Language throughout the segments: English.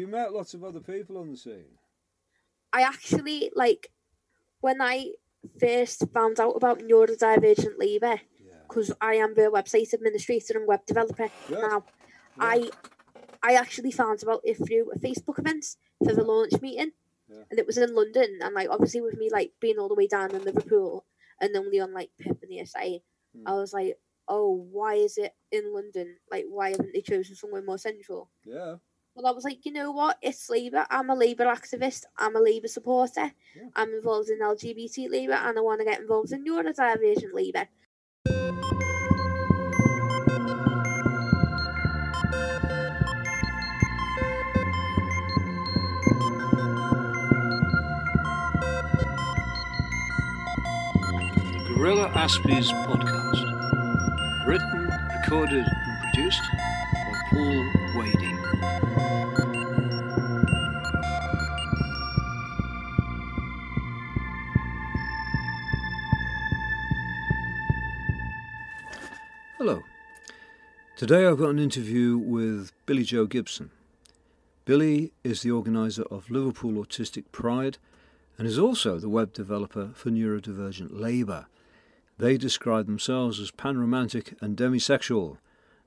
you met lots of other people on the scene? I actually like when I first found out about neurodivergent labour Yeah. because I am the website administrator and web developer Good. now. Yeah. I I actually found about it through a Facebook event for the launch meeting, Yeah. and it was in London. And like obviously with me like being all the way down in Liverpool and only on like Pip and the ESA. I was like, oh, why is it in London? Like why haven't they chosen somewhere more central? Yeah. Well, I was like, you know what? It's Labour. I'm a Labour activist. I'm a Labour supporter. Yeah. I'm involved in LGBT Labour and I want to get involved in neurodivergent Labour. Guerrilla Aspies podcast. Written, recorded, and produced by Paul Wady. Today I've got an interview with Billy Joe Gibson. Billy is the organiser of Liverpool Autistic Pride and is also the web developer for Neurodivergent Labour. They describe themselves as panromantic and demisexual,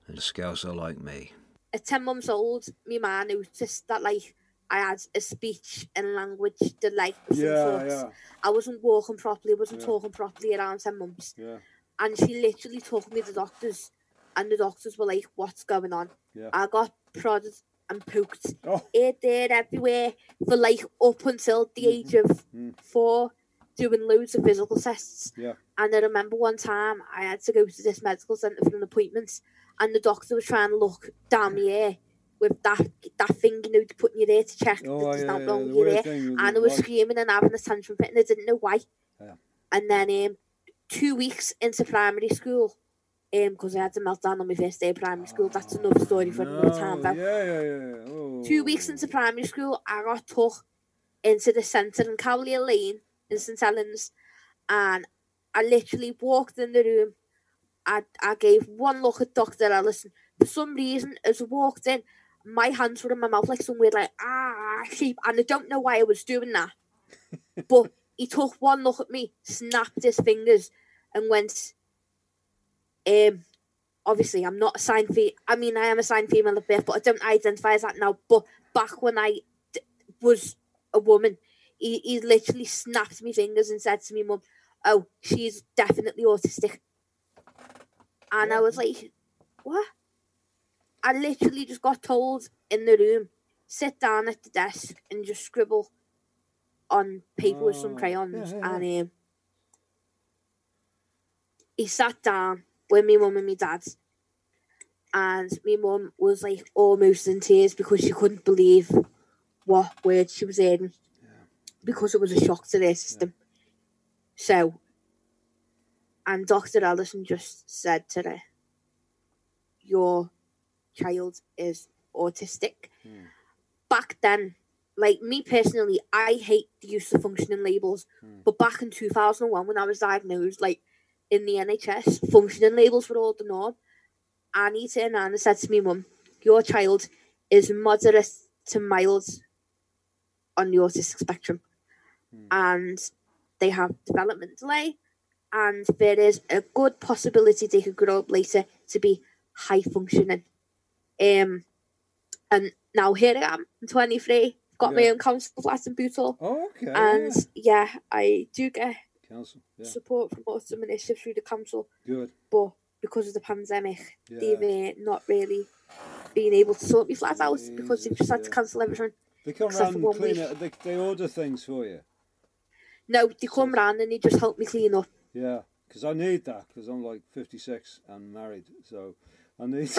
and a scouser like me. At 10 months old, my man noticed that like I had a speech and language delay of some sort. I wasn't walking properly, I wasn't Yeah. talking properly around 10 months. yeah, And she literally took me to the doctors, and the doctors were like, What's going on? yeah. I got prodded and poked. Oh, It did everywhere for like up until the age of Mm. four, doing loads of physical tests. yeah, And I remember one time I had to go to this medical centre for an appointment, and the doctor was trying to look down my ear with that that thing, you know, to put in your ear to check oh, that there's yeah, not yeah, wrong with your ear. thing And I was screaming and having a tantrum fit, and I didn't know why. Yeah. And then um, two weeks into primary school, um, because I had a meltdown on my first day of primary school. That's another story for another time. Though. Yeah, yeah, yeah. Oh. Two weeks into primary school, I got took into the centre in Cavalier Lane in St Helens, and I literally walked in the room. I, I gave one look at Dr. Ellison. For some reason, as I walked in, my hands were in my mouth like some weird, like, ah, sheep. And I don't know why I was doing that. but he took one look at me, snapped his fingers, and went, um, obviously, I'm not a sign fe I mean, I am a sign female at birth, but I don't identify as that now. But back when I d- was a woman, he, he literally snapped me fingers and said to me, Mum, oh, she's definitely autistic. And I was like, what? I literally just got told in the room, sit down at the desk and just scribble on paper with some Oh, crayons. yeah, yeah, And um, he sat down with me mum and my dad. And my mum was like almost in tears because she couldn't believe what words she was hearing because it was a shock to their system. So, and Dr. Ellison just said to her, Your child is autistic. Hmm. Back then, like me personally, I hate the use of functioning labels. Hmm. But back in 2001, when I was diagnosed, like in the NHS, functioning labels were all the norm. And he turned around and said to me, Mum, your child is moderate to mild on the autistic spectrum. Hmm. And they have development delay. And there is a good possibility they could grow up later to be high functioning. Um, and now here I am, I'm 23, got my own council flat in Bootle. Oh, okay. And yeah. yeah, I do get Council. Yeah. support from Autism Initiative through the council, Good. but because of the pandemic, Yeah. they've uh, not really been able to sort me flat out because they've just had to cancel everything. They come round and clean week. it. They, they order things for you. No, they come round and they just help me clean up. Yeah, because I need that because I'm like 56 and married, so I need.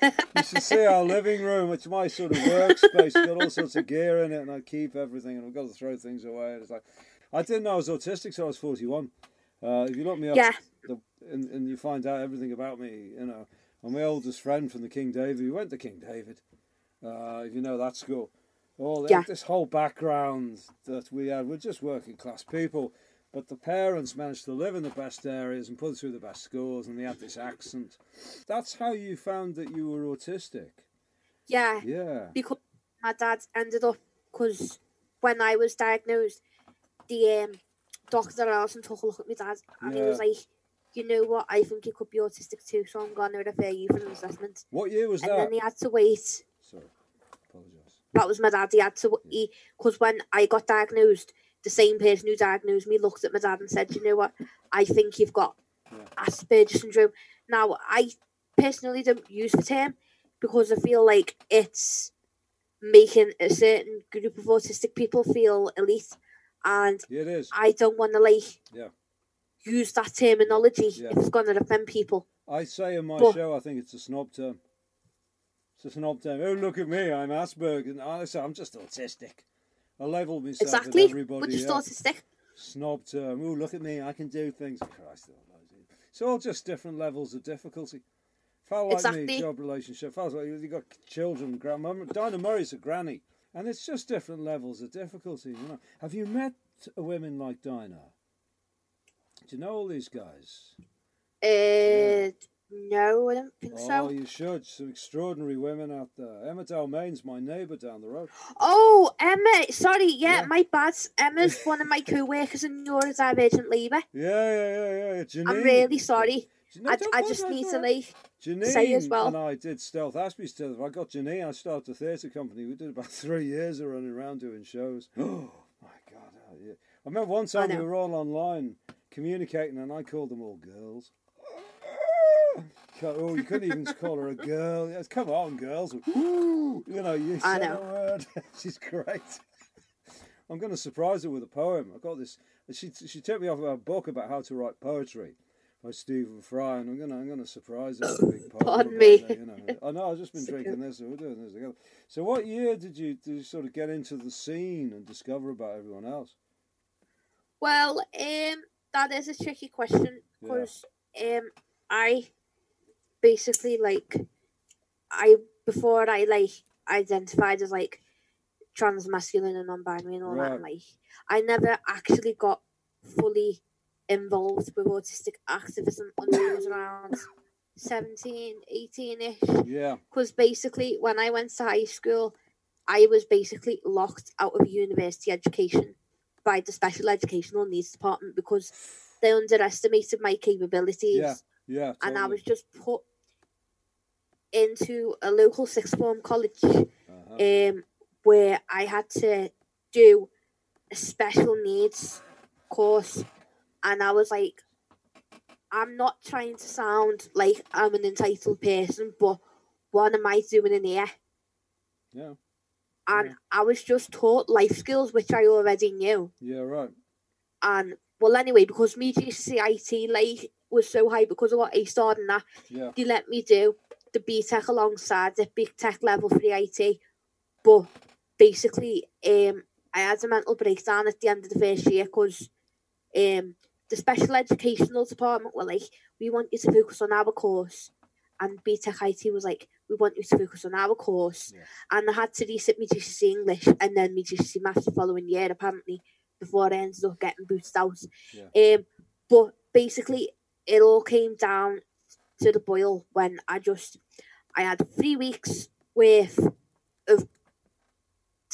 Right. you should see our living room. It's my sort of workspace. Got all sorts of gear in it, and I keep everything, and I've got to throw things away. And it's like, I didn't know I was autistic, so I was 41. Uh, if you look me up, Yeah. the, and, and you find out everything about me, you know, I'm my oldest friend from the King David. We went to King David, uh, if you know that school. All Yeah. this whole background that we had, we're just working class people. But the parents managed to live in the best areas and put through the best schools, and they had this accent. That's how you found that you were autistic. Yeah, Yeah. because my dad ended up because when I was diagnosed, the um, doctor Alison took a look at my dad and he was like, "You know what? I think you could be autistic too, so I'm gonna refer you for an assessment." What year was And that? then he had to wait. Sorry. Apologise. That was my dad. He had to he because when I got diagnosed, the same person who diagnosed me looked at my dad and said, "You know what? I think you've got Yeah. Asperger's syndrome." Now, I personally don't use the term because I feel like it's making a certain group of autistic people feel elite, and Yeah, it is. I don't want to like Yeah. use that terminology Yeah. if it's going to offend people. I say in my But- show, I think it's a snob term. It's a snob term. Oh, look at me, I'm Asperger. And I say, I'm just autistic. I level myself Exactly, with everybody. but just yeah. autistic. Snob term. Oh, look at me, I can do things. Christ, it's all just different levels of difficulty. Fellow like me, job relationship. Fellows like you, you got children, grandma. Dinah Murray's a granny. And it's just different levels of difficulty, you know. Have you met women like Dinah? Do you know all these guys? Uh, no, I don't think Oh, so. you should. Some extraordinary women out there. Emma Dalmayne's my neighbour down the road. Oh, Emma. Sorry, yeah, Yeah. my bad. Emma's one of my co-workers in neurodivergent labour. Yeah, yeah, yeah, yeah. Janine. I'm really sorry. You know- I, I just need to like. Janine say as well. and I did Stealth Aspie's together. I got Janine. I started a theatre company. We did about three years of running around doing shows. Oh my god! oh, yeah. I remember one time we were all online communicating, and I called them all girls. Oh, you couldn't even call her a girl. Yes, come on, girls. Ooh, you know, you I know. word. She's great. I'm going to surprise her with a poem. I got this. She she took me off a book about how to write poetry by Stephen Fry, and I'm gonna I'm gonna surprise her with big poem. Pardon me. that, You know, I know. I've just been drinking this, and we're doing this together. So, what year did you did you sort of get into the scene and discover about everyone else? Well, um, that is a tricky question Yeah. because um, I basically like I before I like identified as like trans masculine and non-binary and all that. Like, I never actually got fully involved with autistic activism until I was around 17, 18 ish. Yeah, because basically when I went to high school, I was basically locked out of university education by the special educational needs department because they underestimated my capabilities, yeah, yeah. and I was just put into a local sixth form college Uh-huh. um, where I had to do a special needs course, and I was like, I'm not trying to sound like I'm an entitled person, but what am I doing in here? Yeah, And Yeah. I was just taught life skills, which I already knew. yeah, right. And well, anyway, because me GCIT like was so high because of what I started in that, Yeah, they let me do the BTEC alongside the Big Tech level for the IT. But basically, um, I had a mental breakdown at the end of the first year because um, the special educational department were like, we want you to focus on our course. And BTEC IT was like, we want you to focus on our course. Yeah. And I had to resit my GCSE English and then my GCSE Maths the following year, apparently, before I ended up getting booted out. Um, but basically, it all came down to the boil when I just I had three weeks worth of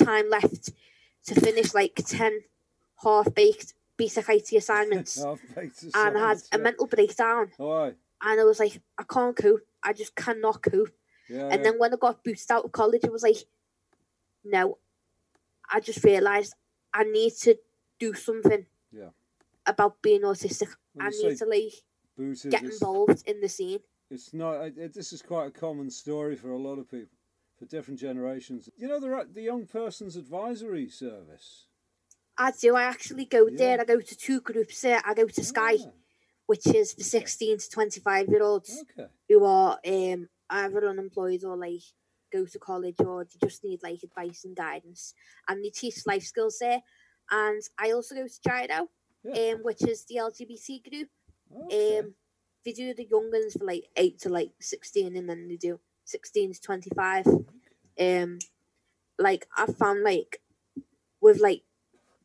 time left to finish like ten half BTEC IT assignments, Half-baked and I had a yeah. mental breakdown. Aye, And I was like, I can't cope. I just cannot cope. yeah, And then when I got boosted out of college, I was like, no. I just realised I need to do something Yeah. about being autistic. When I need to like booted, get involved in the scene. It's not. I- this is quite a common story for a lot of people, for different generations. You know, the the young person's advisory service. I do. I actually go Yeah. there. I go to two groups there. I go to Sky, Ah, which is for 16 to 25 year olds okay. who are um, either unemployed or like go to college or they just need like advice and guidance. And they teach life skills there. And I also go to Gyro, Yeah. um, which is the LGBT group. okay. Um, they do the young ones for like 8 to like 16 and then they do 16 to 25. Um, like I found like with like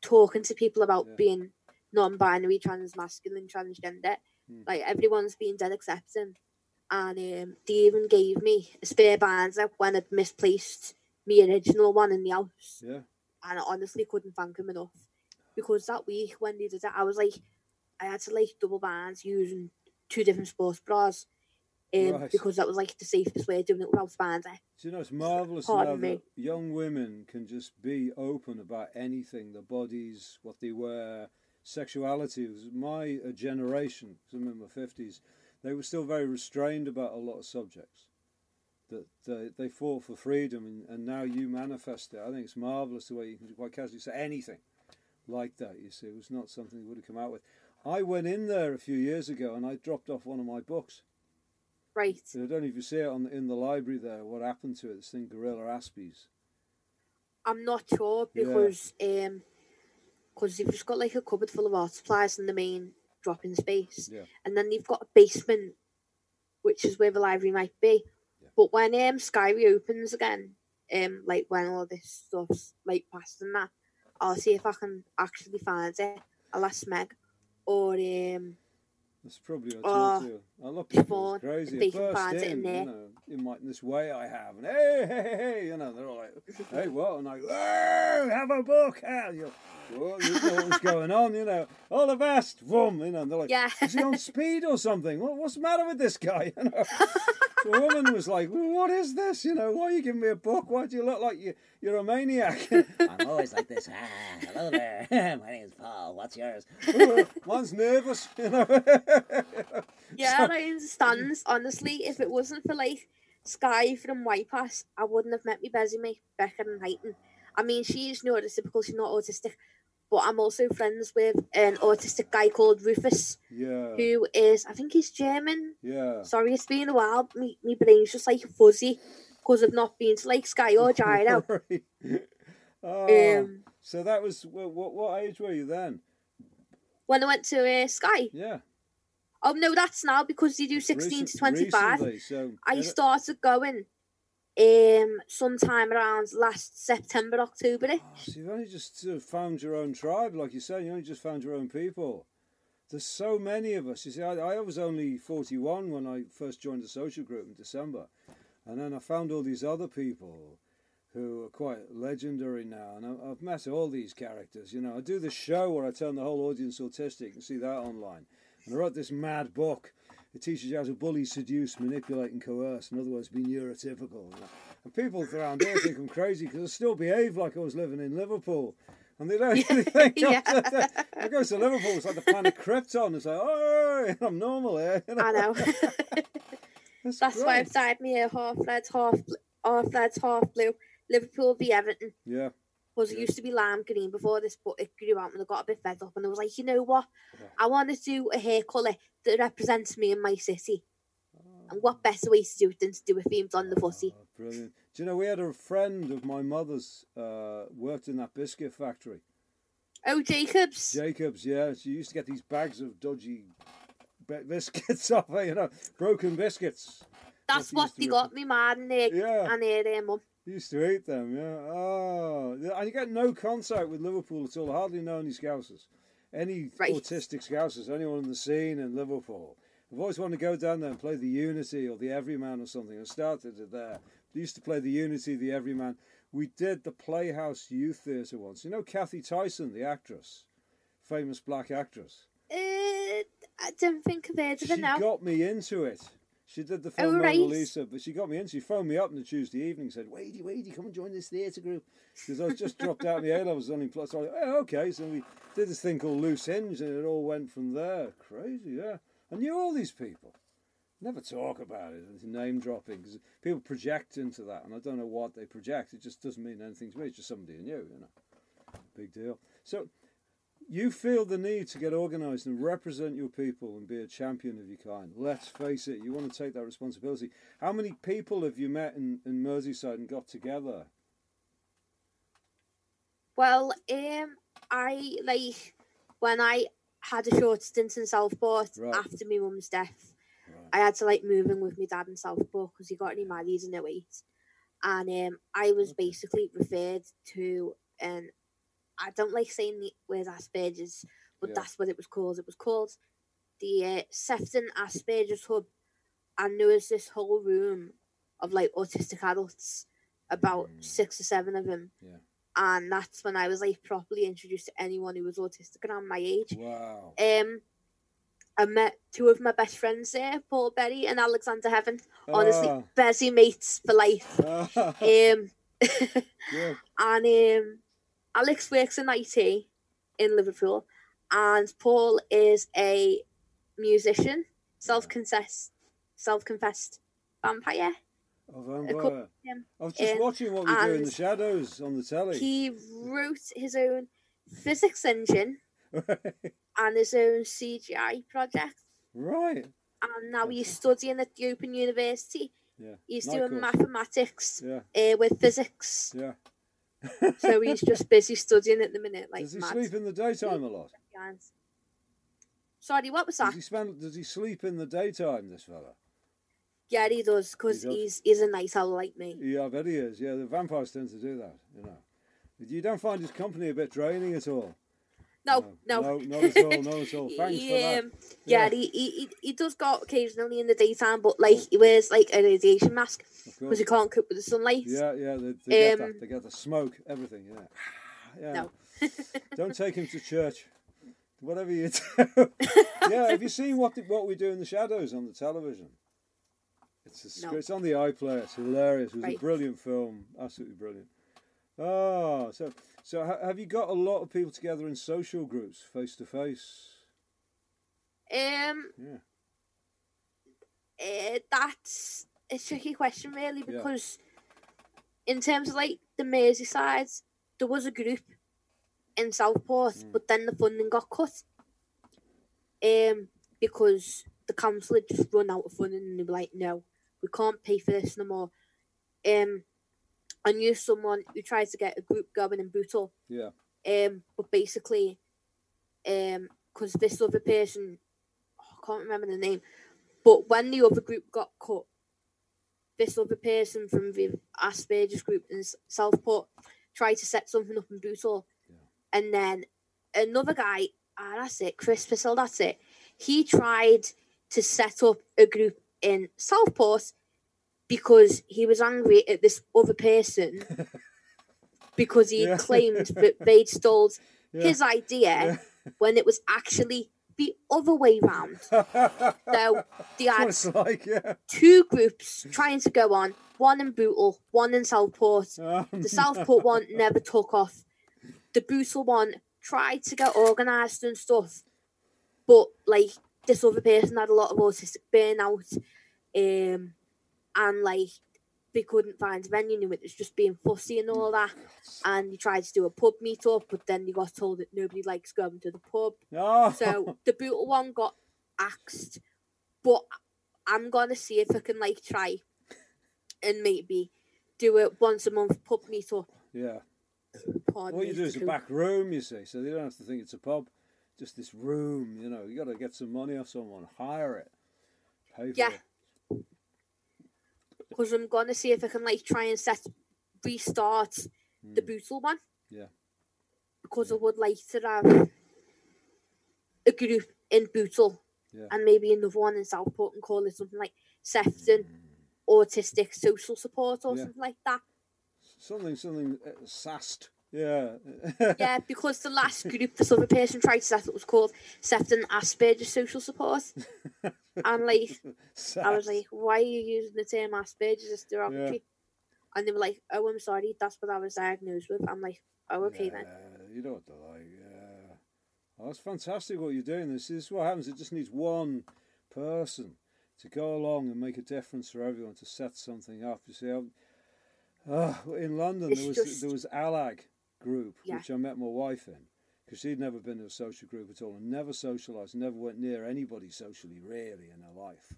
talking to people about Yeah. being non-binary, trans masculine, transgender, Hmm. like everyone's being dead accepting and um, they even gave me a spare Barnsley when I'd misplaced my original one in the house. Yeah. And I honestly couldn't thank him enough because that week when they did it, I was like, I had to like double bands using two different sports bras. Um, Right. because that was like the safest way of doing it without? Do you know it's Pardon me. young women can just be open about anything, their bodies, what they wear, sexuality. It was my generation, generation, 'cause I'm in my fifties, they were still very restrained about a lot of subjects. That they, they fought for freedom, and, and now you manifest it. I think it's marvelous the way you can quite casually say anything like that. You see, it was not something you would have come out with. I went in there a few years ago, and I dropped off one of my books. Right. So I don't know if you see it on the, in the library there. What happened to it? This thing, Guerrilla Aspies. I'm not sure Yeah. because um, because they've just got like a cupboard full of art supplies in the main drop-in space, Yeah. and then they've got a basement, which is where the library might be. Yeah. But when um Sky reopens again, um, like when all this stuff's like past and that, I'll see if I can actually find it. I'll ask Meg, or um, That's probably what I to. A lot of people before crazy. they It can burst find it in in, there. you know, in my in this way I have, and hey, hey, hey, hey, you know, they're all like, hey, what? And I go, oh, have a book, hell, you. Well, you know what's going on, you know. All the best, boom, you know. And they're like, Yeah. is he on speed or something? What, what's the matter with this guy? You know. the woman was like, well, what is this? You know, why are you giving me a book? Why do you look like you, you're a maniac? I'm always like this. Ah, hello there. My name's Paul. What's yours? Mine's nervous, you know. yeah, I understand. Honestly, if it wasn't for like Sky from YPAS, I wouldn't have met me Bessie, Becca and Heighton. I mean, she's neurotypical, she's not autistic, but I'm also friends with an autistic guy called Rufus, yeah, who is, I think he's German. yeah. Sorry, it's been a while. Me, me brain's just like fuzzy because I've not been to like Sky or Gyro. Right. Oh, Um, so that was what, what? What age were you then? when I went to uh, Sky. Yeah, Oh no, that's now because they do 16 to 25. so I started going um sometime around last September, October. oh, so you've only just sort of found your own tribe, like you said. You only just found your own people. There's so many of us. You see, I, I was only 41 when I first joined the social group in December, and then I found all these other people who are quite legendary now, and I- I've met all these characters. You know, I do the show where I turn the whole audience autistic. You can see that online. And I wrote this mad book. It teaches you how to bully, seduce, manipulate, and coerce. In other words, be neurotypical. And people around here think I'm crazy because I still behave like I was living in Liverpool. And they don't really think Yeah. I'm, I go to Liverpool, it's like the planet Krypton. It's like, oh, I'm normal here. You know? I know. That's, That's why. I've dyed me hair half red, half half red, half blue. Liverpool v Everton. Yeah, Because it used to be lime green before this, but it grew out and I got a bit fed up. And I was like, you know what? Yeah. I want to do a hair colour that represents me and my city. And what better way to do it than to do a themed on the footy? Oh, brilliant. Do you know, we had a friend of my mother's uh, worked in that biscuit factory. Oh, Jacobs. Jacobs, yeah. She used to get these bags of dodgy biscuits off her, you know, broken biscuits. That's what they got me mad and their, Yeah. and their uh, mum. Used to eat them, yeah. Oh, you get no contact with Liverpool at all. I Hardly know any Scousers, any Right. autistic Scousers, anyone in the scene in Liverpool. I've always wanted to go down there and play the Unity or the Everyman or something. I started it there. Used to play the Unity, the Everyman. We did the Playhouse Youth Theatre once. You know Cathy Tyson, the actress, famous black actress. Uh, I don't think I've heard of She it now. got me into it. She did the Oh, film Mona. Lisa, but she got me in. She phoned me up on the Tuesday evening, said, "Wady, Wady, come and join this theatre group." Because I was just dropped out of the A levels, only plus. So I was like, oh, okay. So we did this thing called Loose Hinge, and it all went from there. Crazy, yeah. I knew all these people. Never talk about it, it's name dropping, because people project into that, and I don't know what they project. It just doesn't mean anything to me. It's just somebody I knew, you know. Big deal. So you feel the need to get organised and represent your people and be a champion of your kind. Let's face it, you want to take that responsibility. How many people have you met in, in Merseyside and got together? Well, um, I like when I had a short stint in Southport Right. after my mum's death. Right. I had to like move in with my dad in Southport because he got any remarried in the 08. And um, I was basically referred to, and I don't like saying the word Asperger's, but Yeah. that's what it was called. It was called the uh, Sefton Asperger's Hub. and there was this whole room of like autistic adults, about Mm. six or seven of them. Yeah. And that's when I was like properly introduced to anyone who was autistic around my age. Wow. Um, I met two of my best friends there, Paul Berry and Alexander Heaven. Honestly, Ah. Bessie mates for life. Um, and um, Alex works in IT in Liverpool, and Paul is a musician, self-confessed, self-confessed vampire. Oh, couple vampire. I was just watching what we do in the shadows on the telly. He wrote his own physics engine and his own CGI project, right. and now he's studying at the Open University. Yeah. He's Night doing course. mathematics Yeah. uh, with physics, Yeah. So he's just busy studying at the minute, like Does he mad. sleep in the daytime a lot? Sorry, what was Does that? he spend? Does he sleep in the daytime? This fella? Yeah, he does, because He he's he's a night owl like me. Yeah, I bet he is. Yeah, the vampires tend to do that. You know. You don't find his company a bit draining at all? No, no, no, no, at all. Not at all. Thanks He, for that. um, yeah, he, he he- does go occasionally in the daytime, but like he wears like a radiation mask because he can't cope with the sunlight. Yeah, yeah, they, they get Um, that. They get the smoke, everything. Yeah. Yeah. No. Don't take him to church. Whatever you do. yeah. Have you seen what the, what we do in the shadows on the television? It's a, No. it's on the iPlayer. It's hilarious. It was a brilliant film. Absolutely brilliant. Oh, so so ha- have you got a lot of people together in social groups, face to face? Um, Yeah. uh, that's a tricky question, really, Yeah. because in terms of like the Merseyside, there was a group in Southport, Mm. but then the funding got cut. Um, because the council had just run out of funding, and they were like, "No, we can't pay for this no more." Um, I knew someone who tried to get a group going in Bootle, Yeah. um, but basically, um, because this other person, oh, I can't remember the name, but when the other group got cut, this other person from the Asperger's group in Southport tried to set something up in Bootle, Yeah. and then another guy, ah, that's it, Chris Pissel, that's it. He tried to set up a group in Southport because he was angry at this other person because he Yeah. claimed that they'd stole Yeah. his idea when it was actually the other way round. So they What had like, yeah. two groups trying to go on, one in Bootle, one in Southport. Um, The Southport one never took off. The Bootle one tried to get organised and stuff, but like this other person had a lot of autistic burnout, um, and like they couldn't find a venue, knew it was just being fussy and all that. And they tried to do a pub meet up, but then they got told that nobody likes going to the pub. Oh. So the Bootle one got axed, but I'm gonna see if I can like try and maybe do it once a month pub meet up. yeah. Pardon What you do is a back room, you see, so they don't have to think it's a pub. Just this room, you know. You got to get some money off someone, hire it, pay for Yeah. it. Because I'm gonna see if I can like try and set restart the Mm. Bootle one. Yeah. Because I would like to have a group in Bootle Yeah. and maybe another one in Southport and call it something like Sefton Autistic Social Support or. Yeah. something like that. Something, something uh, sassed. Yeah. Yeah, because the last group this other person tried to set up was called Sefton Asperger Social Support. and like I was like, why are you using the term Asperger's as derogatory? And they were like, oh, I'm sorry, that's what I was diagnosed with. I'm like, oh, okay then. You know what they're like. Yeah. Oh, that's fantastic what you're doing. This, this is what happens. It just needs one person to go along and make a difference for everyone to set something up. You see, I'm, ah, in London It's there was just- there was Alag group, Yeah. which I met my wife in, because she'd never been in a social group at all and never socialised, never went near anybody socially really in her life.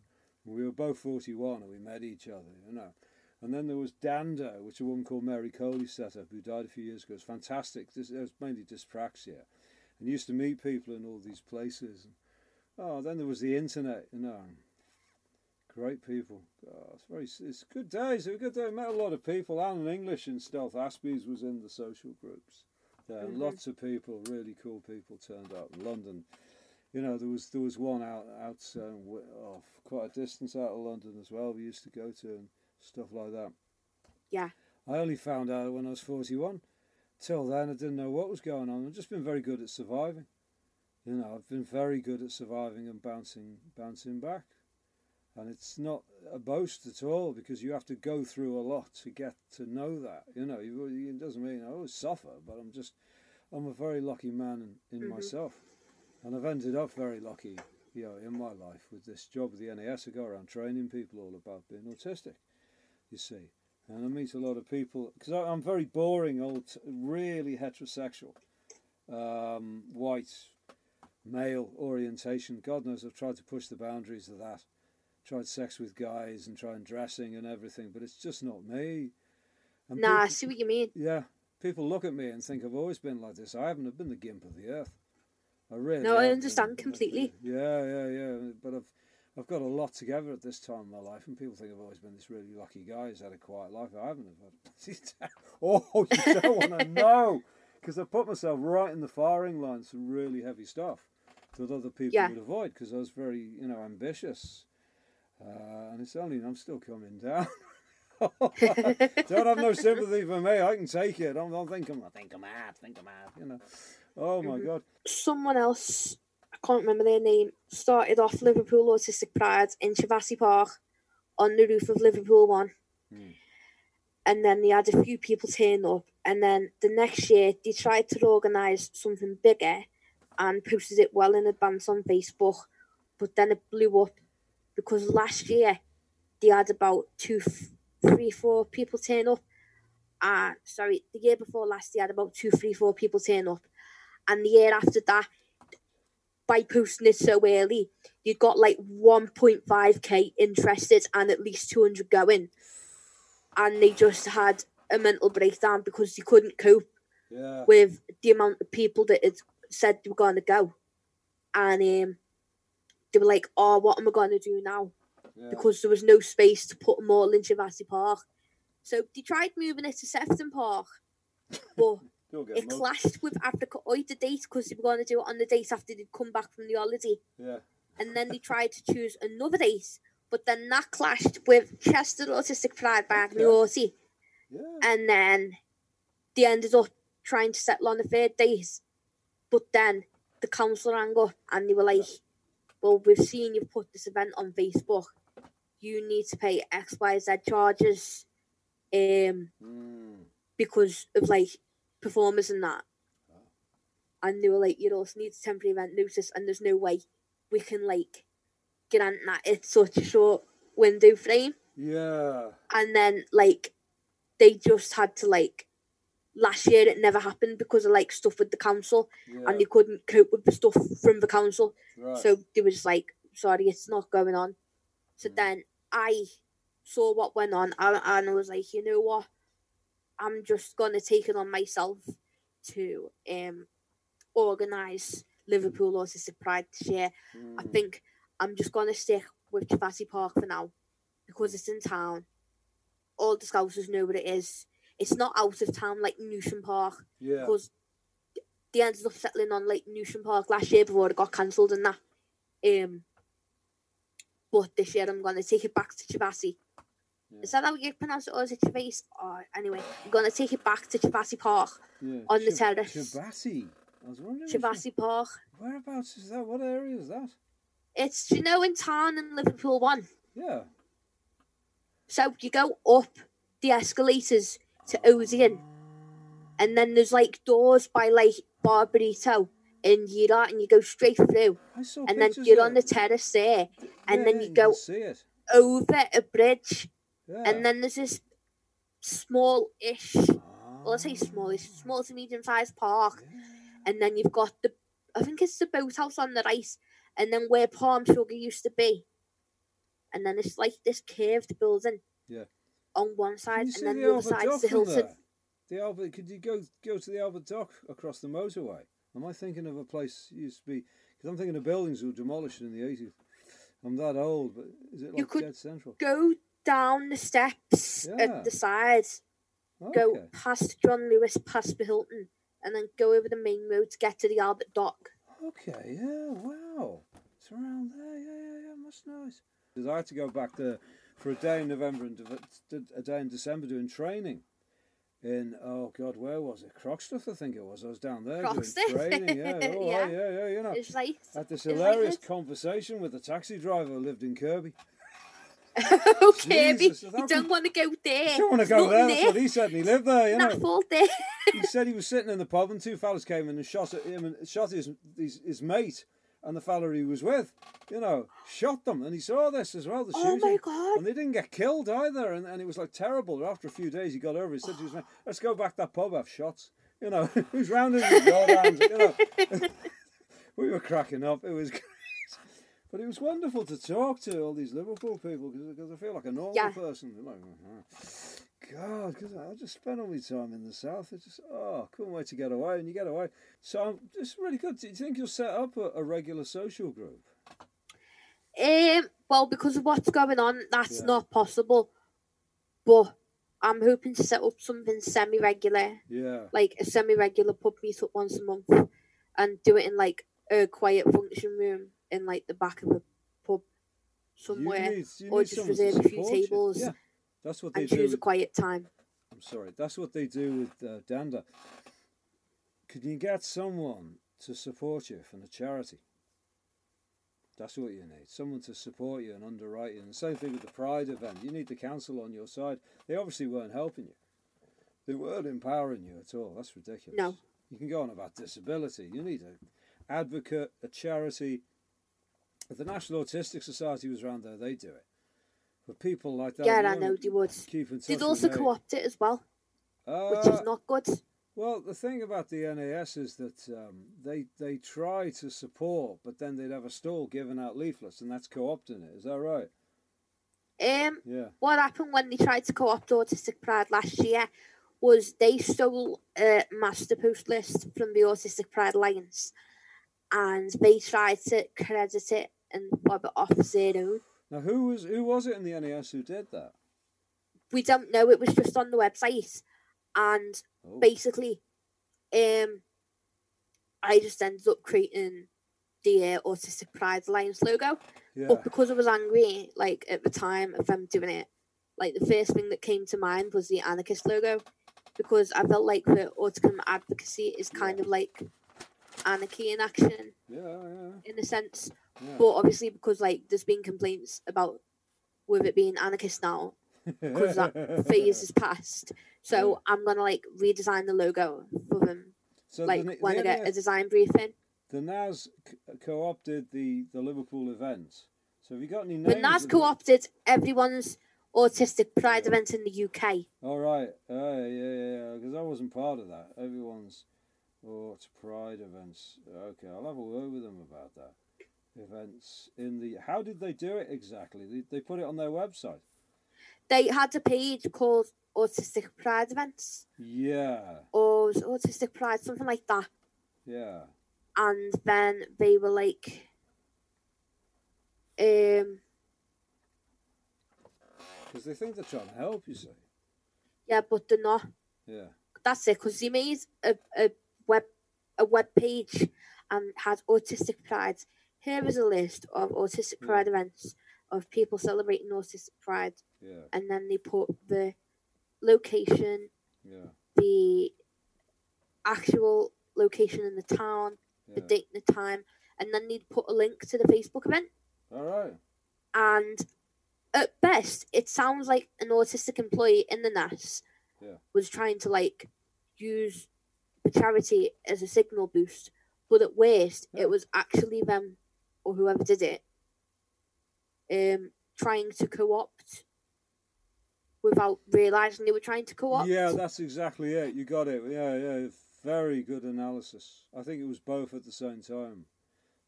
We were both 41 and we met each other, you know. And then there was DANDA, which a woman called Mary Colley set up, who died a few years ago. It's fantastic. This, it was mainly dyspraxia. And used to meet people in all these places. Oh, then there was the internet, you know. Great people. Oh, it's very. It's good days. It was a good day. Met a lot of people. Alan English and Stealth Aspies was in the social groups. There, Mhm. lots of people, really cool people turned up. in London, You know, there was there was one out out um, off quite a distance out of London as well. We used to go to and stuff like that. Yeah. I only found out when I was forty one. Till then, I didn't know what was going on. I've just been very good at surviving. You know, I've been very good at surviving and bouncing bouncing back. And it's not a boast at all because you have to go through a lot to get to know that. You know, it doesn't mean I always suffer, but I'm just, I'm a very lucky man in, in Mhm. myself. And I've ended up very lucky, you know, in my life with this job with the NAS. I go around training people all about being autistic, you see. And I meet a lot of people because I'm very boring, old, really heterosexual, um, white, male orientation. God knows I've tried to push the boundaries of that. Tried sex with guys and trying dressing and everything, but it's just not me. And Nah, I see what you mean. yeah, people look at me and think I've always been like this. I haven't. I've been the gimp of the earth. I really. No, I understand been. completely. Yeah, yeah, yeah. But I've, I've got a lot together at this time in my life, and people think I've always been this really lucky guy who's had a quiet life. I haven't. Had... oh, you don't want to know, because I put myself right in the firing line. Some really heavy stuff that other people Yeah. would avoid, because I was very, you know, ambitious. Uh, and it's only I'm still coming down. don't have no sympathy for me. I can take it. I'm, don't think I'm, Think I'm mad, think I'm mad. you know. Oh my Mhm. God. Someone else, I can't remember their name, started off Liverpool Autistic Pride in Chavassy Park on the roof of Liverpool One. Hmm. And then they had a few people turn up. And then the next year, they tried to organise something bigger and posted it well in advance on Facebook. But then it blew up because last year they had about two, three, four people turn up. Uh, sorry, the year before last, they had about two, three, four people turn up. And the year after that, by posting it so early, you got like 1.5k interested and at least 200 going. And they just had a mental breakdown because they couldn't cope Yeah. with the amount of people that had said they were going to go. And um, they were like, oh, what am I going to do now? yeah. Because there was no space to put them all in Chavassy Park. So they tried moving it to Sefton Park, but it clashed with Africa Oyé the date because they were going to do it on the date after they'd come back from the holiday. Yeah. And then they tried to choose another date, but then that clashed with Chester Autistic Pride by Agnew Orty. Yeah. And then they ended up trying to settle on a third date. But then the council rang up and they were like, Well, we've seen you've put this event on Facebook. You need to pay XYZ charges um, Mm. because of like performers and that. And they were like, You also need a temporary event notice, and there's no way we can like grant that it's such a short window frame Yeah. and then like they just had to like last year it never happened because of like stuff with the council Yeah. and they couldn't cope with the stuff from the council right. so they were just like sorry it's not going on so Mm. then i saw what went on and, and i was like you know what i'm just gonna take it on myself to um organize liverpool autistic pride this year I Mm. think I'm just gonna stick with Chavassy Park for now because it's in town. All the Scousers know what it is. It's not out of town like Newsham Park yeah. because they ended up settling on like Newsham Park last year before it got cancelled and that. Um, but this year I'm gonna take it back to Chavassy. Yeah. Is that how you pronounce it, or is it? Or anyway, I'm gonna take it back to Chavassy Park, yeah. on the Chib- terrace. Chibasi. I was wondering. Park. Whereabouts is that? What area is that? It's you know in town in Liverpool one. Yeah. So you go up the escalators to Odeon, and then there's like doors by like Barburrito and Yira, and you go straight through, and then you're on the terrace there, and Yeah, then you go over a bridge, Yeah. and then there's this small-ish, well, I say Ah. smallish, small to medium-sized park, Yeah. and then you've got the, I think it's the boathouse on the right, and then where Palm Sugar used to be, and then it's like this curved building. Yeah. On one side, you and then the the other side's Dock the Hilton. The Albert. Could you go go to the Albert Dock across the motorway? Am I thinking of a place used to be? Because I'm thinking of buildings were demolished in the 80s. I'm that old, but is it You like could dead central? Go down the steps Yeah. at the side, Okay. go past John Lewis, past the Hilton, and then go over the main road to get to the Albert Dock. Okay, yeah, wow. It's around there, yeah, yeah, yeah, that's nice. Because I had to go back there for a day in November and de- a day in December doing training. In oh god, where was it? Croxteth, I think it was. I was down there Croxteth? doing training. Yeah, oh, Yeah. yeah, yeah, you know. Right. Had this like hilarious conversation with a taxi driver who lived in Kirkby. oh, Kirkby, Jesus, you don't want to go there. I don't want to go there. nothing That's what he said. And he lived there, you know. All he said he was sitting in the pub and two fellas came in and shot at him and shot his, his his mate and the fella he was with, you know, shot them and he saw this as well. The Oh shooting. my God. And they didn't get killed either, and, and it was like terrible. After a few days, he got over. it. He said to his mate, "Let's go back to that pub, have shots." You know, who's rounding your? You know, we were cracking up. It was great. But it was wonderful to talk to all these Liverpool people because I feel like a normal Yeah. person. Like, mm-hmm. God, because I just spent all my time in the south. It's just oh, couldn't wait to get away, and you get away. So I'm just really good. Do you think you'll set up a, a regular social group? Um, well, because of what's going on, that's Yeah. not possible. But I'm hoping to set up something semi-regular, Yeah, like a semi-regular pub meet up once a month, and do it in like a quiet function room in like the back of a pub somewhere, you need, you or just reserve a few tables Yeah, that's what they do. choose a quiet time. I'm sorry. That's what they do with uh, DANDA. Could you get someone to support you from the charity? That's what you need. Someone to support you and underwrite you. And the same thing with the Pride event. You need the council on your side. They obviously weren't helping you. They weren't empowering you at all. That's ridiculous. No. You can go on about disability. You need an advocate, a charity. If the National Autistic Society was around there, they do it. But people like that. yeah, I know they would. Keep in touch They'd also co-opt it as well, which Uh, is not good. well, the thing about the NAS is that um, they they try to support, but then they'd have a stall giving out leaflets, and that's co-opting it. Is that right? Um, Yeah. what happened when they tried to co-opt Autistic Pride last year was they stole a master post list from the Autistic Pride Alliance and they tried to credit it and bob it off as their own. Now, who was who was it in the NAS who did that? We don't know, it was just on the website and Oh, basically um I just ended up creating the uh, Autistic Pride Alliance logo. yeah. But because I was angry, like at the time of them doing it, like the first thing that came to mind was the anarchist logo, because I felt like the autism advocacy is kind of like anarchy in action Yeah, yeah, in a sense. Yeah. But obviously, because like there's been complaints about with it being anarchist now, because that phase is past. So I'm gonna like redesign the logo for them, so like the, when the, I get a design briefing. the NAS co-opted the the Liverpool events. So have you got any names? But NAS co-opted everyone's autistic pride event in the UK. All right. Uh, yeah, yeah, yeah. Because I wasn't part of that. Everyone's oh, pride events. Okay, I'll have a word with them about that. Events in the. How did they do it exactly? They, they put it on their website. They had a page called Autistic Pride Events Yeah, or Autistic Pride, something like that. yeah. And then they were like, um, Because they think they're trying to help. You see. yeah, but they're not. Yeah. That's it. Because they made a, a web a web page and had Autistic Pride. Here is a list of Autistic Yeah. Pride events of people celebrating Autistic Pride, Yeah. and then they put the location, Yeah. the actual location in the town, the date and the time, and then they'd put a link to the Facebook event. All right. And at best, it sounds like an autistic employee in the NAS Yeah. was trying to like use the charity as a signal boost, but at worst, Yeah. it was actually them or whoever did it um trying to co-opt without realizing they were trying to co-opt. Yeah, that's exactly it. You got it. Yeah, yeah. Very good analysis. I think it was both at the same time.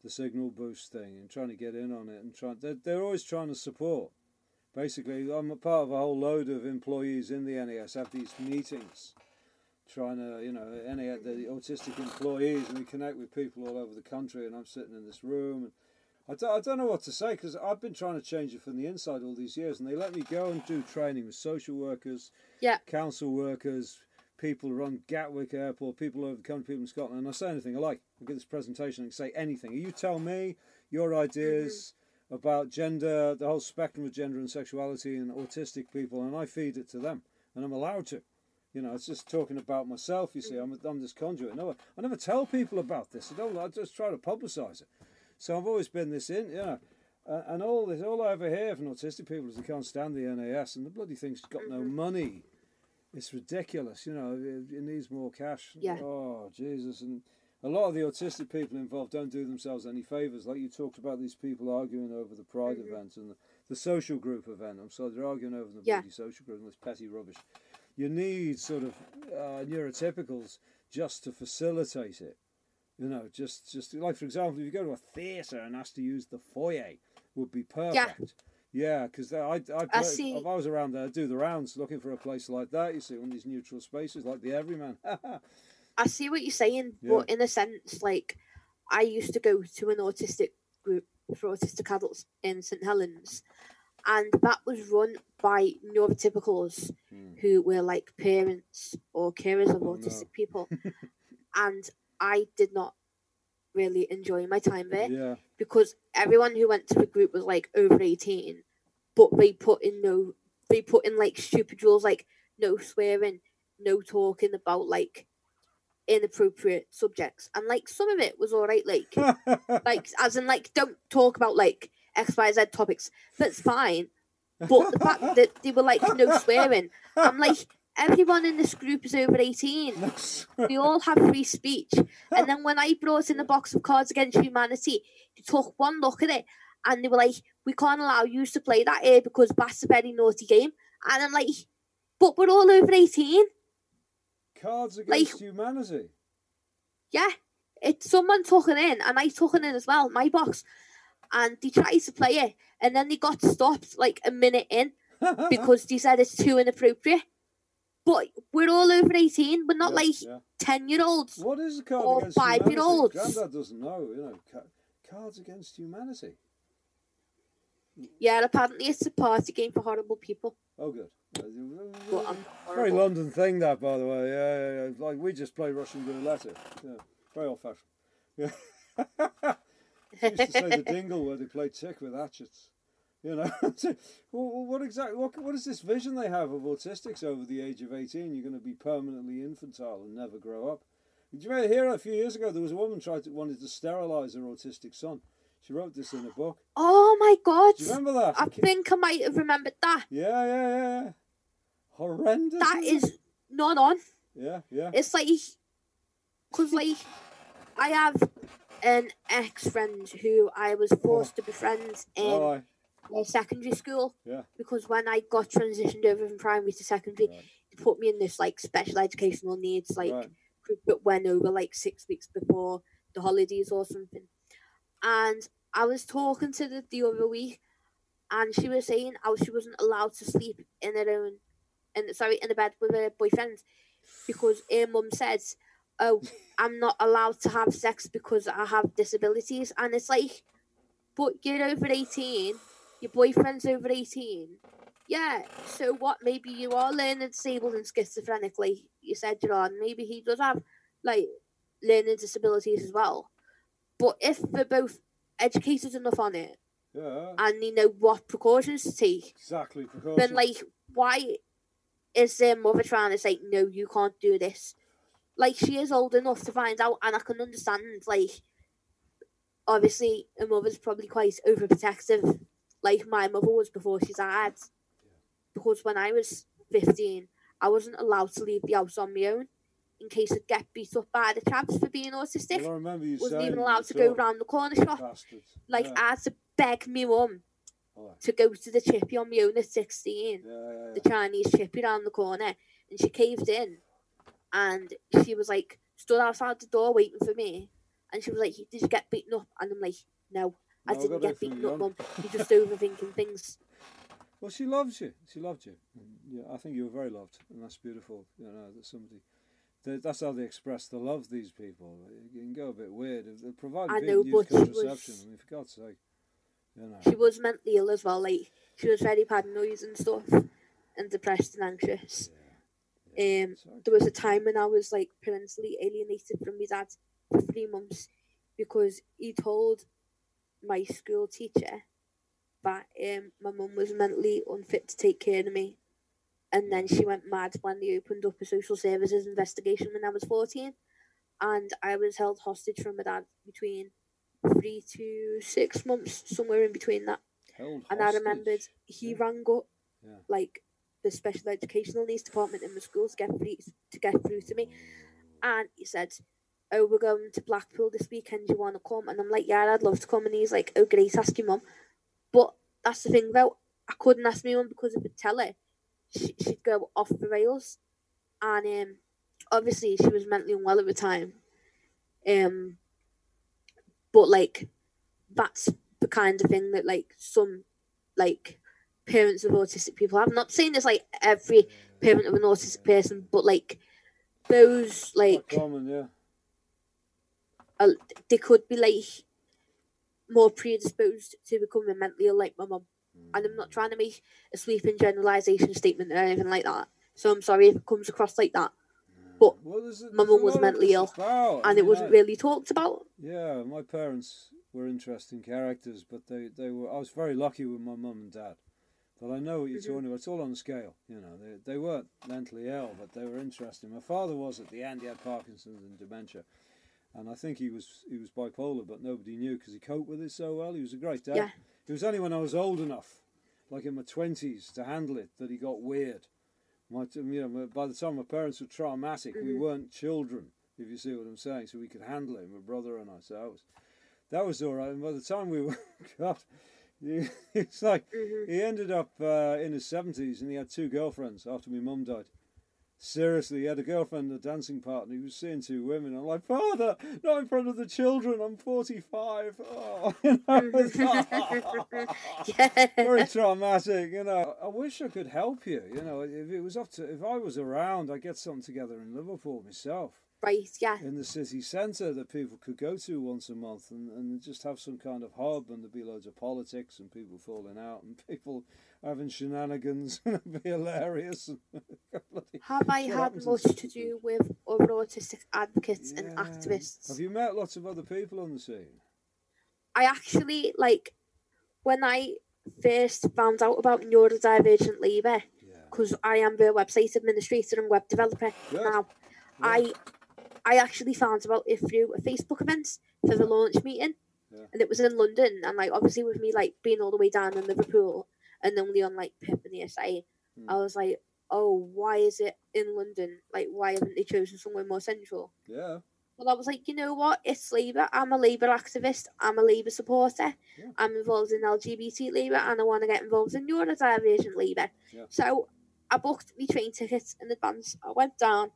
The signal boost thing and trying to get in on it and trying. They're, they're always trying to support. Basically, I'm a part of a whole load of employees in the NAS have these meetings, trying to, you know, NAS, the autistic employees, and we connect with people all over the country. And I'm sitting in this room, and I don't, I don't know what to say because I've been trying to change it from the inside all these years, and they let me go and do training with social workers, Yeah. council workers, people who run Gatwick Airport, people over the country, people in Scotland, and I say anything I like. I give this presentation and say anything. You tell me your ideas mm-hmm. about gender, the whole spectrum of gender and sexuality, and autistic people, and I feed it to them, and I'm allowed to. You know, it's just talking about myself. You see, I'm, I'm this conduit. No, I never tell people about this. I don't. I just try to publicise it. So I've always been this in. Yeah. Uh, and all this, all I ever hear from autistic people is they can't stand the NAS, and the bloody thing's got no money. It's ridiculous, you know. It, it needs more cash. Yeah. Oh Jesus! And a lot of the autistic people involved don't do themselves any favors. Like you talked about these people arguing over the Pride event and the, the social group event. I'm sorry, they're arguing over the Yeah. bloody social group and this petty rubbish. You need sort of uh, neurotypicals just to facilitate it. You know, just just like for example, if you go to a theatre and ask to use the foyer, would be perfect. Yeah, because I, I, I see. if I was around there, I'd do the rounds looking for a place like that. You see, one of these neutral spaces like the Everyman. I see what you're saying, Yeah. but in a sense, like I used to go to an autistic group for autistic adults in St Helens, and that was run by neurotypicals Hmm. who were like parents or carers of Oh, no. autistic people, and I did not really enjoy my time there yeah, because everyone who went to the group was like over 18 but they put in no they put in like stupid rules like no swearing no talking about like inappropriate subjects and like some of it was all right like like as in like don't talk about like xyz topics that's fine but the fact that they were like no swearing i'm like everyone in this group is over 18 we all have free speech. And then when I brought in the box of Cards Against Humanity, they took one look at it and they were like, "We can't allow you to play that here because that's a very naughty game." And I'm like, "But we're all over 18." Cards Against Humanity. Yeah, it's someone took it in, and I took it in as well, my box. And they tried to play it, and then they got stopped like a minute in because they said it's too inappropriate. But we're all over 18. We're not Yeah, like yeah. 10 year olds. What is a card or against five-year-olds. humanity? Grandad doesn't know. You know, Cards Against Humanity. Yeah, apparently it's a party game for horrible people. Oh, good. But Very. London thing, that, by the way. Yeah, yeah, yeah. Like we just play Russian roulette. Yeah, very old fashioned. Yeah. used to say the dingle where they play tick with hatchets. You know, well, what exactly? What, what is this vision they have of autistics over the age of eighteen? You're going to be permanently infantile and never grow up. Did you ever hear a few years ago there was a woman tried to wanted to sterilise her autistic son? She wrote this in a book. Oh my god! Do you remember that? I think I might have remembered that. Yeah, yeah, yeah. yeah. Horrendous. That is not on. Yeah, yeah. It's like, cause like, I have an ex friend who I was oh. forced to befriend in Oh, aye. My secondary school yeah. because when I got transitioned over from primary to secondary, Right. they put me in this like special educational needs like right. group that went over like six weeks before the holidays or something. And I was talking to the the other week, and she was saying how she wasn't allowed to sleep in her own, in sorry, in the bed with her boyfriend, because her mum said, "Oh, I'm not allowed to have sex because I have disabilities," and it's like, but you're over eighteen, your boyfriend's over eighteen. Yeah, so what? Maybe you are learning disabled and schizophrenic, like you said, Gerard. Maybe he does have like learning disabilities as well. But if they're both educated enough on it Yeah. and they know what precautions to take, Exactly. Because then like why is their mother trying to say no, you can't do this? Like she is old enough to find out, and I can understand. Like obviously, a mother's probably quite overprotective, like my mother was before she died. Because when I was fifteen, I wasn't allowed to leave the house on my own in case I'd get beat up by the chaps for being autistic. well, I remember you wasn't even allowed to go round the corner shop. Bastards. Like yeah. I had to beg me mum to go to the chippy on my own at sixteen yeah, yeah, the. Chinese chippy round the corner, and she caved in, and she was like stood outside the door waiting for me, and she was like, "Did you get beaten up?" And I'm like, "No, I No, didn't get beaten up, mum. You're just overthinking things." Well, she loves you. She loved you. And, Yeah, I think you were very loved, and that's beautiful. You know that somebody. they- That's how they express the love. These people. You can go a bit weird. If they provide I know, but she contraception. was- I mean, for God's sake, you know. She was mentally ill as well. Like she was very paranoid and stuff, and depressed and anxious. Um, Sorry. there was a time when I was like parentally alienated from my dad for three months because he told my school teacher that um, my mum was mentally unfit to take care of me. And then she went mad when they opened up a social services investigation when I was 14. And I was held hostage from my dad between three to six months, somewhere in between that. Held And I remembered he Yeah. rang up Yeah. like the special educational needs department in the school to get through, to get through to me, and he said, "Oh, we're going to Blackpool this weekend. You want to come?" And I'm like, "Yeah, I'd love to come." And he's like, "Oh, great, ask your mum." But that's the thing though, I couldn't ask my mum because if I tell her, she, she'd go off the rails, and um, obviously she was mentally unwell at the time. Um, but like, that's the kind of thing that like some like parents of autistic people have. I'm not saying it's like every parent of an autistic person, but like those like common, yeah. Uh, they could be like more predisposed to becoming mentally ill, like my mum. And I'm not trying to make a sweeping generalization statement or anything like that. So I'm sorry if it comes across like that. But my mum was mentally ill, about. I and it wasn't I- really talked about. Yeah, my parents were interesting characters, but they, they were. I was very lucky with my mum and dad. But I know what you're Mhm. talking about. It's all on the scale, you know. They they weren't mentally ill, but they were interesting. My father was at the end. He had Parkinson's and dementia, and I think he was he was bipolar, but nobody knew because he coped with it so well. He was a great dad. Yeah. It was only when I was old enough, like in my twenties, to handle it that he got weird. My, you know, my- by the time my parents were traumatic, we Mhm. weren't children, if you see what I'm saying. So we could handle it, my brother and I. So that was, that was all right. And by the time we were, God, it's like hmm he ended up uh, in his seventies and he had two girlfriends after my mum died. Seriously, he had a girlfriend, and a dancing partner. He was seeing two women. I'm like, Father, not in front of the children. I'm 45. Oh, you know, it's- Yeah. very traumatic, you know. I wish I could help you, you know. If it was up to, if I was around, I'd get something together in Liverpool myself, Right, yeah. in the city centre that people could go to once a month and, and just have some kind of hub and there'd be loads of politics and people falling out and people having shenanigans and it'd be hilarious. Have I had much to do with other autistic advocates and activists? Have you met lots of other people on the scene? I actually like when I first found out about neurodivergent labour Yeah. because I am the website administrator and web developer Good. now. Yeah. I I actually found about it through a Facebook event for the launch meeting, Yeah. and it was in London. And like obviously with me like being all the way down in Liverpool and only on like Pip and the SA, Hmm. I was like, oh, why is it in London? Like why haven't they chosen somewhere more central? Yeah. Well, I was like, you know what? It's Labour. I'm a Labour activist. I'm a Labour supporter. Yeah. I'm involved in LGBT Labour and I want to get involved in neurodivergent Labour. Yeah. So I booked my train tickets in advance. I went down.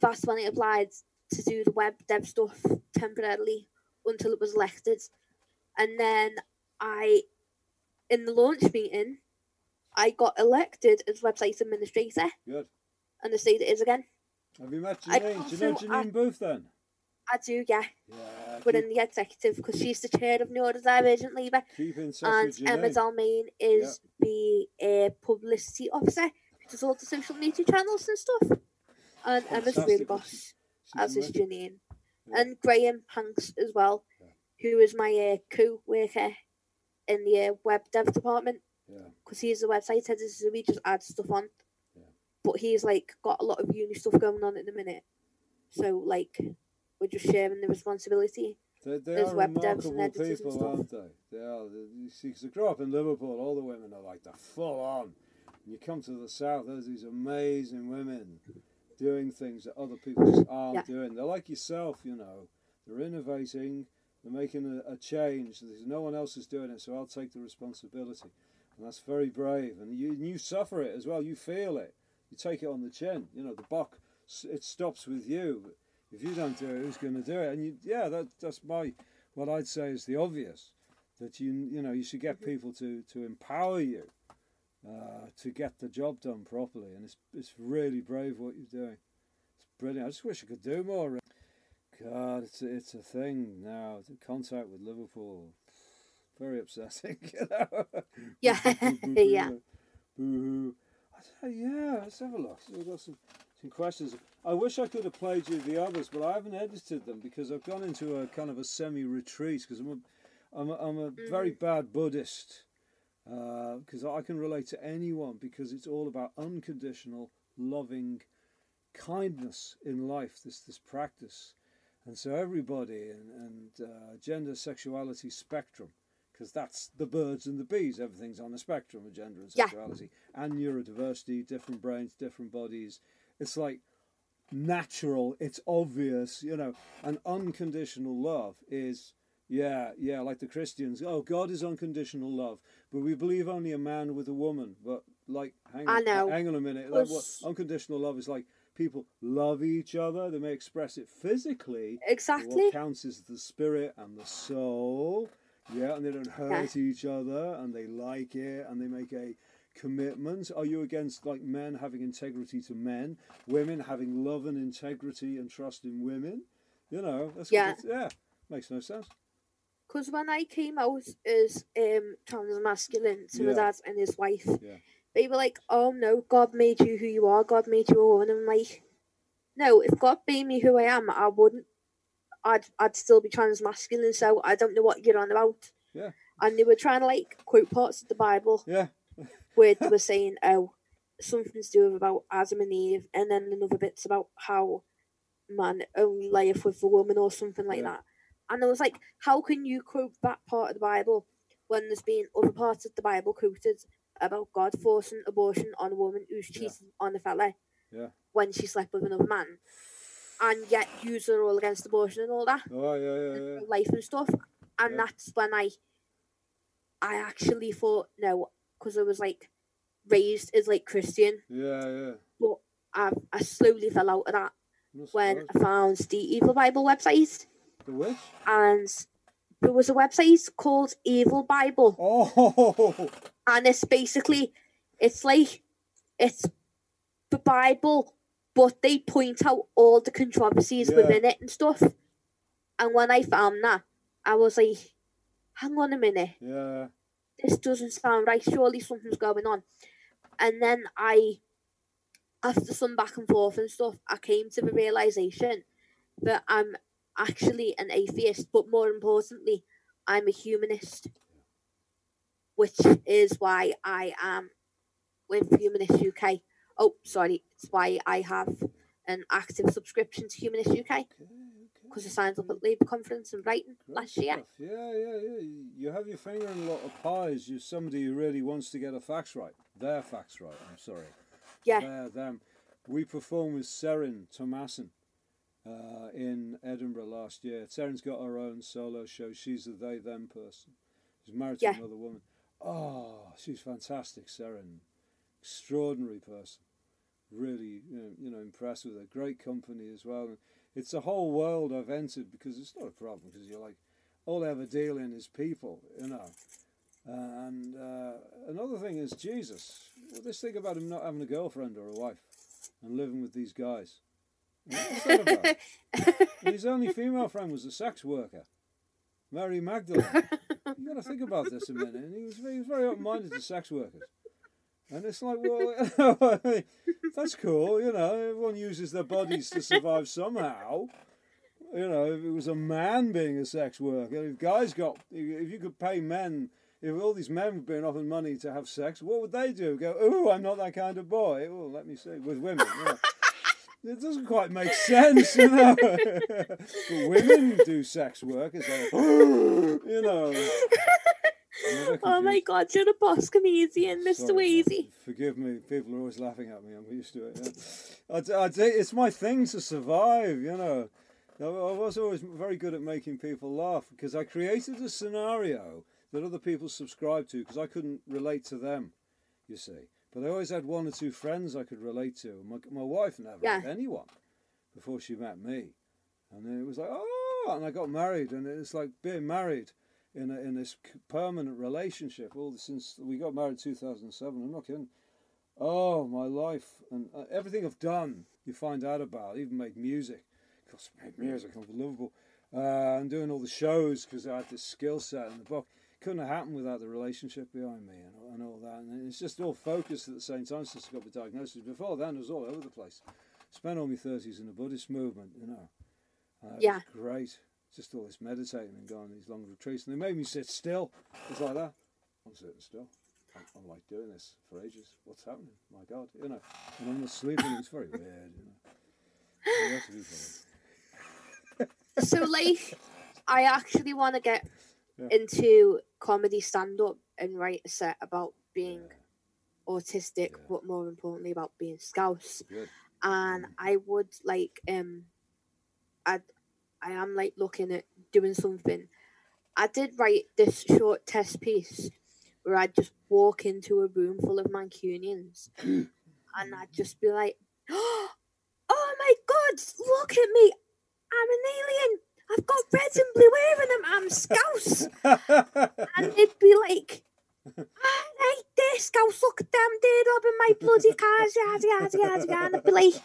That's when I applied to do the web dev stuff temporarily until it was elected. And then I, in the launch meeting, I got elected as website administrator Good. and the state it is again. Have you met Janine? Do you know also- Janine I- Booth then? I do, yeah. Yeah. within the executive because she's the chair of neurodivergent Labour Keep in touch and Emma. Dalmayne is the uh, publicity officer who does all the social media channels and stuff. And Emma's really boss, as is. Janine. Yeah. And Graham Hanks as well, Yeah. who is my uh, co-worker in the uh, web dev department Yeah. because he's the website editor, so we just add stuff on. Yeah. But he's like got a lot of uni stuff going on at the minute, so like we're just sharing the responsibility. They, they There's are web devs remarkable people, aren't they? They are. They- You see, 'cause I grew up in Liverpool. All the women are like the full on. And you come to the south, there's these amazing women doing things that other people just aren't Yeah. doing. They're like yourself, you know. They're innovating. They're making a, a change. There's no one else is doing it, so I'll take the responsibility. And that's very brave. And you you suffer it as well. You feel it. You take it on the chin. You know, the buck, it stops with you. If you don't do it, who's going to do it? And you, yeah, that that's my what I'd say is the obvious that you you know you should get mm-hmm. people to to empower you uh, to get the job done properly, and it's it's really brave what you're doing. It's brilliant. I just wish I could do more. God, it's a, it's a thing now. The contact with Liverpool, very upsetting. You know. Yeah, yeah. Boo-hoo. I know, yeah, let's have a look. We've got some some questions. I wish I could have played you the others, but I haven't edited them because I've gone into a kind of a semi-retreat because I'm a, I'm a, I'm a very bad Buddhist because I can relate to anyone because it's all about unconditional, loving kindness in life. This this practice, and so everybody and, and uh, gender, sexuality spectrum because that's the birds and the bees. Everything's on a spectrum of gender and Yeah. sexuality and neurodiversity, different brains, different bodies. It's like natural, it's obvious, you know, and unconditional love is. Yeah, yeah, like the Christians. Oh, God is unconditional love, but we believe only a man with a woman. But like, hang on, hang on a minute. Like, what unconditional love is like people love each other. They may express it physically, Exactly. what counts is the spirit and the soul. Yeah, and they don't hurt each other and they like it and they make a commitment. Are you against like men having integrity to men, women having love and integrity and trust in women? You know, that's Yeah. yeah, makes no sense. Because when I came out as um, trans masculine to my dad and his wife, Yeah. they were like, "Oh no, God made you who you are. God made you a woman." I'm like, "No, if God made me who I am, I wouldn't. I'd I'd still be trans masculine. So I don't know what you're on about." Yeah. And they were trying to like quote parts of the Bible Yeah, where they were saying, "Oh, something to do with about Adam and Eve," and then another bit's about how man only layeth with the woman or something like Yeah. that. And I was like, "How can you quote that part of the Bible when there's been other parts of the Bible quoted about God forcing abortion on a woman who's Yeah. cheated on a fella yeah. when she slept with another man?" And yet, use are all against abortion and all that Oh yeah, yeah, yeah. life and stuff. And Yeah. that's when I, I actually thought no, because I was like raised as like Christian, Yeah, yeah. but I I slowly fell out of that when. I found the Evil Bible website, the and there was a website called Evil Bible, Oh, and it's basically it's like it's the Bible, but they point out all the controversies Yeah. within it and stuff. And when I found that, I was like, hang on a minute, yeah. this doesn't sound right. Surely something's going on. And then I, after some back and forth and stuff, I came to the realization that I'm actually an atheist, but more importantly, I'm a humanist, which is why I am with Humanist UK. Oh, sorry, it's why I have an active subscription to Humanist UK Okay, because I signed up at mm. Labour Conference in Brighton Great last year. stuff. Yeah, yeah, yeah. You have your finger in a lot of pies. You're somebody who really wants to get the facts right. Their facts right. I'm sorry. Yeah. Them. We perform with Serin Thomasin uh, in Edinburgh last year. Serin's got her own solo show. She's a they them person. She's married Yeah. to another woman. Oh, she's fantastic, Serin. Extraordinary person. Really, you know, you know, impressed with her. Great company as well. And it's a whole world I've entered because it's not a problem because you're like, all I ever deal in is people, you know. And uh, another thing is Jesus. Well, this thing about him not having a girlfriend or a wife and living with these guys. his only female friend was a sex worker, Mary Magdalene. You've got to think about this a minute. And he was, he was very open-minded to sex workers. And it's like, well, that's cool, you know. Everyone uses their bodies to survive somehow. You know, if it was a man being a sex worker, if guys got, if you could pay men, if all these men were being offered money to have sex, what would they do? Go, oh, I'm not that kind of boy. Oh, let me see, with women. Know. It doesn't quite make sense, you know. but women do sex work. It's like, you know. I'm a bit Oh my god, you're a boss comedian, Mr. Sorry, Weezy. Forgive me. People are always laughing at me. I'm used to it. Yeah. I'd, I'd it's my thing to survive. You know, I I was always very good at making people laugh because I created a scenario that other people subscribed to because I couldn't relate to them. You see, but I always had one or two friends I could relate to. My my wife never Yeah. had anyone before she met me, and then it was like oh, and I got married, and it's like being married in a, in this permanent relationship. All this since we got married in two thousand seven. I'm not kidding. Oh, my life and uh, everything I've done, you find out about. Even made music. Of course, made music. I'm Liverpool. Uh, and doing all the shows because I had this skill set in the book. Couldn't have happened without the relationship behind me and, and all that. And it's just all focused at the same time since I got the diagnosis. Before then, it was all over the place. spent all my thirties in the Buddhist movement, you know. Uh, it Yeah. was great. Just all this meditating and going these long retreats, and they made me sit still. It's like that. I'm sitting still. I'm, I'm like doing this for ages. What's happening? My God, you know. And I'm not sleeping. It's very weird, you know. So like, I actually want to get Yeah. into comedy stand up and write a set about being autistic, Yeah. but more importantly about being scouse. Good. And Mm. I would like um, I I am like looking at doing something. I did write this short test piece where I'd just walk into a room full of Mancunians and I'd just be like, "Oh my God! Look at me! I'm an alien! I've got red and blue hair and I'm, I'm scouse!" and they'd be like, I hate this, scouse, look at them, they're robbing my bloody cars, yada, yada, yada, yada. And I'd be like, and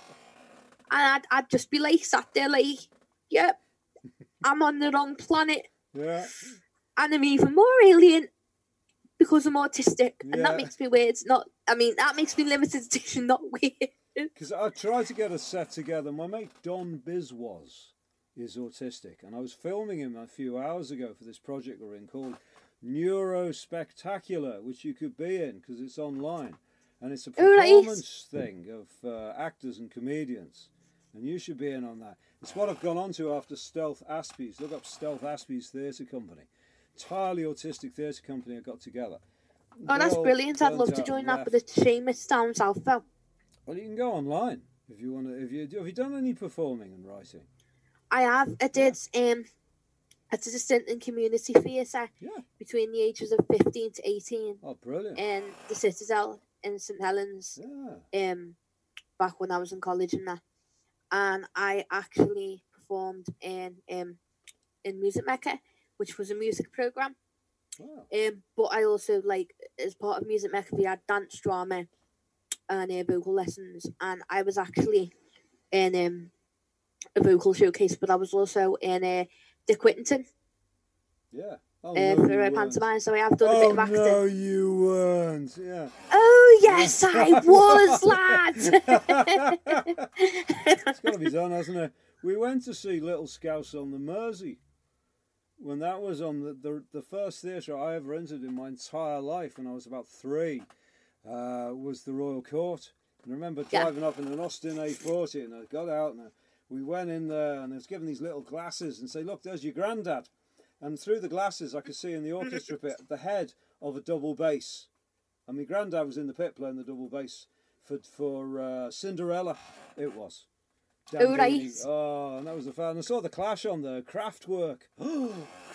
I'd, I'd just be like, sat there like, yep, I'm on the wrong planet, yeah. and I'm even more alien because I'm autistic, and Yeah. that makes me weird. Not, I mean, that makes me limited edition, not weird. Because I tried to get a set together. My mate Don Biswas is autistic, and I was filming him a few hours ago for this project we're in called Neurospectacular, which you could be in because it's online. And it's a performance thing of uh, actors and comedians. And you should be in on that. It's what I've gone on to after Stealth Aspies. Look up Stealth Aspies Theatre Company. Entirely autistic theatre company I got together. Oh, that's brilliant. I'd love to join that, but it's a shame it's down south though. Well, you can go online if you want to. If you have you done any performing and writing? I have. I did. Um, I did a stint in community theatre Yeah. between the ages of fifteen to eighteen Oh, brilliant. in the Citadel in St Helens. Yeah. Um, back when I was in college and that, and I actually performed in um in Music Mecca, which was a music program. Wow. Um, but I also like as part of Music Mecca we had dance drama and uh, vocal lessons, and I was actually in um a vocal showcase, but I was also in uh, Dick Whittington Yeah. Oh, uh, no, for a weren't. pantomime, so I have done a bit Oh of acting. no, you weren't. Yeah. Oh yes, I was, lad. it's got to be done, hasn't it? We went to see Little Scouse on the Mersey when that was on the the, the first theatre I ever entered in my entire life when I was about three. Uh, was the Royal Court. And I remember Yeah. driving up in an Austin A40 and I got out and I, we went in there and I was given these little glasses and say, look, there's your granddad. And through the glasses, I could see in the orchestra pit the head of a double bass. And my granddad was in the pit playing the double bass for for uh, Cinderella. It was. Dan Oh, right. Oh, and that was the fan. I saw the Clash on the Kraftwerk.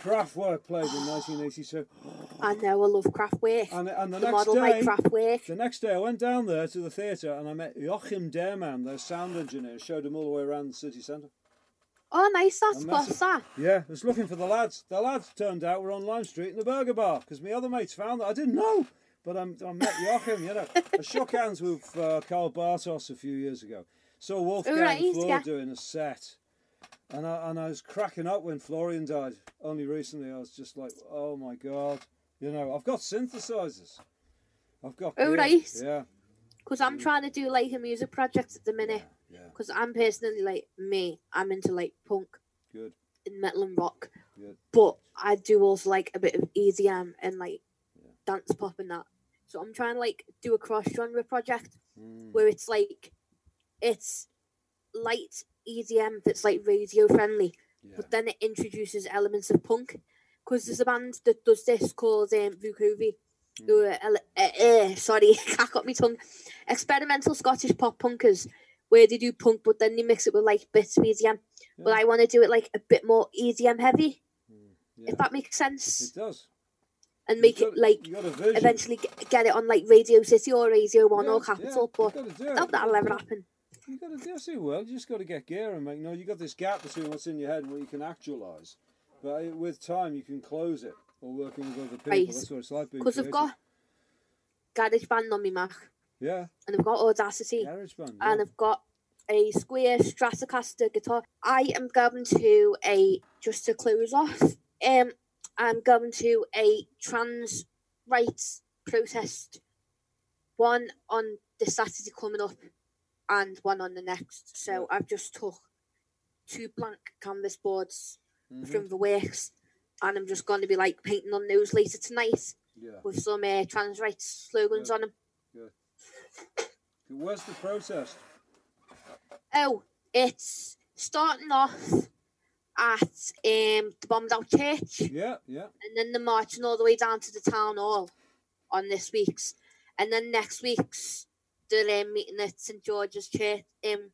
Kraftwerk played in 1982. I know I love Kraftwerk. And, and the, the next model day, craft the next day, I went down there to the theatre and I met Joachim Dehmann, their sound engineer, showed him all the way around the city centre. Oh, nice. That's that? Yeah, I was looking for the lads. The lads turned out were on Lime Street in the Burger Bar because my other mates found that. I didn't know, but I'm, I met Joachim, you know. I shook hands with uh, Karl Bartos a few years ago. Saw Wolfgang Right, Flür yeah. doing a set. And I, and I was cracking up when Florian died. Only recently, I was just like, oh my God. You know, I've got synthesizers. I've got. Oh, right. Yeah. Because I'm trying to do like a music project at the minute. Yeah. Because I'm personally like me. I'm into like punk Good. and metal and rock. Good. But I do also like a bit of EDM and like Yeah. dance pop and that. So I'm trying to like do a cross genre project Mm, where it's like it's light EDM that's like radio friendly, yeah. but then it introduces elements of punk. Because there's a band that does this called um, Vukovi. Who are, uh, uh, sorry, I got me tongue. Experimental Scottish pop punkers, where they do punk, but then they mix it with like bits of EDM. But I want to do it like a bit more EDM heavy, yeah. if that makes sense, It does. and make got- it like you got a vision. eventually get, get it on like Radio City or Radio One Yeah, or Capital. you've But gotta do it. that, that'll never happen. You got to do it well. You just got to get gear and make. No, you got this gap between what's in your head and what you can actualize. But with time, you can close it. Or working with other people. Right. That's what it's like Because I've got GarageBand on me Mac, yeah, and I've got Audacity, GarageBand. and I've got a Squier Stratocaster guitar. I am going to a just to close off. Um, I'm going to a trans rights protest. One on the Saturday coming up, and one on the next. So I've just took two blank canvas boards Mhm. from the works, and I'm just going to be like painting on those later tonight Yeah. with some uh, trans rights slogans on them. Where's the protest? Oh, it's starting off at um the bombed out church, Yeah, yeah. and then they're marching all the way down to the town hall on this week's, and then next week's they're um, meeting at St George's Church. Um,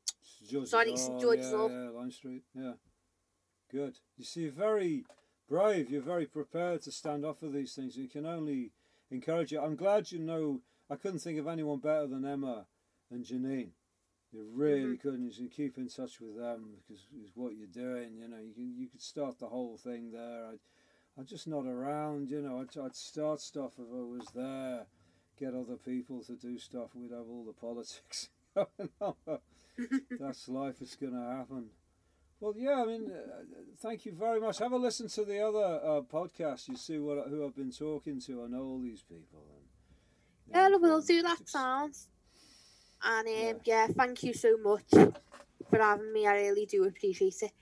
George's Sorry, St. George's yeah, Hall. Yeah, Lime Street. Yeah. Good. You see, very brave. You're very prepared to stand up for these things. You can only encourage you. I'm glad you know. I couldn't think of anyone better than Emma and Janine. You really couldn't. You can keep in touch with them because it's what you're doing. You know, you can, you could start the whole thing there. I'd, I'm just not around. You know, I'd, I'd start stuff if I was there. Get other people to do stuff. We'd have all the politics going on. That's life. It's going to happen. Well, yeah. I mean, uh, thank you very much. Have a listen to the other uh, podcast. You see what who I've been talking to. I know all these people. And, yeah, will um, do that sounds. And um, Yeah. yeah, thank you so much for having me. I really do appreciate it.